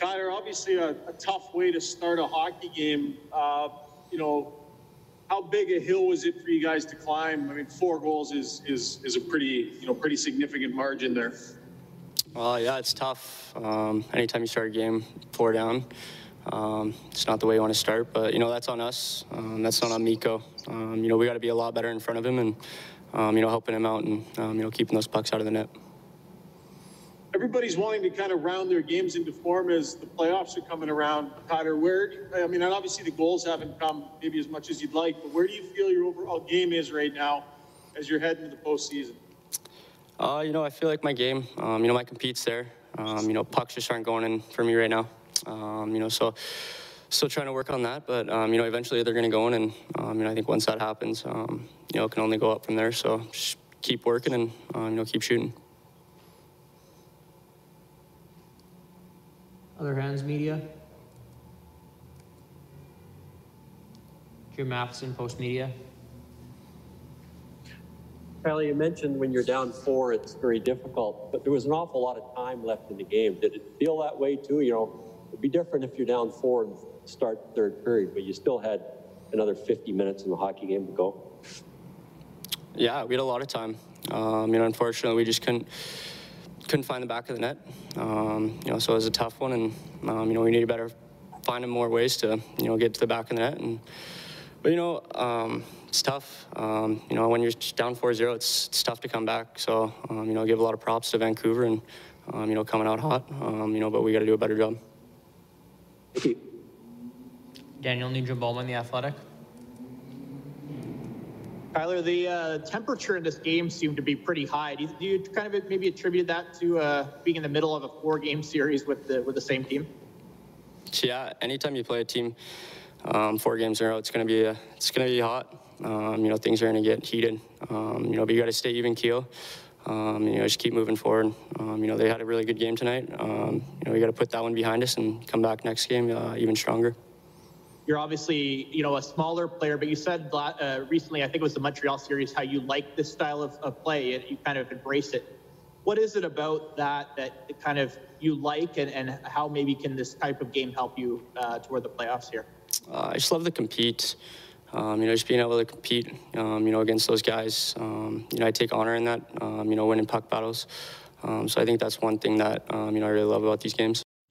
Tyler, obviously a, a, tough way to start a hockey game. Uh, you know, how big a hill was it for you guys to climb? I mean, four goals is is is a pretty you know pretty significant margin there. Well, yeah, it's tough. Um, anytime you start a game four down, um, it's not the way you want to start. But you know that's on us. Um, that's not on Mikko. Um, you know we got to be a lot better in front of him and um, you know helping him out and um, you know keeping those pucks out of the net everybody's wanting to kind of round their games into form as the playoffs are coming around. Tyler, where, I mean, obviously the goals haven't come maybe as much as you'd like, but where do you feel your overall game is right now as you're heading to the postseason? Uh, you know, I feel like my game, um, you know, my compete's there. Um, you know, pucks just aren't going in for me right now. Um, you know, so still trying to work on that, but um, you know, eventually they're going to go in, and um, you know, I think once that happens, um, you know, it can only go up from there. So just keep working and um, you know, keep shooting. Other hands, media. Jim Matheson, Post Media. Tyler, you mentioned when you're down four, it's very difficult, but there was an awful lot of time left in the game. Did it feel that way too? You know, it'd be different if you're down four and start third period, but you still had another 50 minutes in the hockey game to go. Yeah, we had a lot of time. Um, you know, unfortunately, we just couldn't couldn't find the back of the net. Um, you know, so it was a tough one, and um, you know we need to better finding more ways to you know get to the back of the net. And but you know um, it's tough. Um, you know when you're down 4-0, it's, it's tough to come back. So um, you know give a lot of props to Vancouver and um, you know coming out hot. you know, but we got to do a better job. Thank you. Daniel Nugent-Bowman, The Athletic. Tyler, the uh, temperature in this game seemed to be pretty high. Do you, do you kind of maybe attribute that to uh, being in the middle of a four-game series with the with the same team? Yeah, anytime you play a team um, four games in a row, it's gonna be a, it's gonna be hot. Um, you know, things are gonna get heated. Um, you know, but you got to stay even keel. Um, you know, just keep moving forward. Um, you know, they had a really good game tonight. Um, you know, we got to put that one behind us and come back next game uh, even stronger. You're obviously, you know, a smaller player, but you said uh, recently, I think it was the Montreal series, how you like this style of, of play and you kind of embrace it. What is it about that that kind of you like, and, and how maybe can this type of game help you uh, toward the playoffs here? Uh, I just love to compete. Um, you know, just being able to compete, um, you know, against those guys. Um, you know, I take honor in that. Um, you know, winning puck battles. Um, so I think that's one thing that um, you know I really love about these games.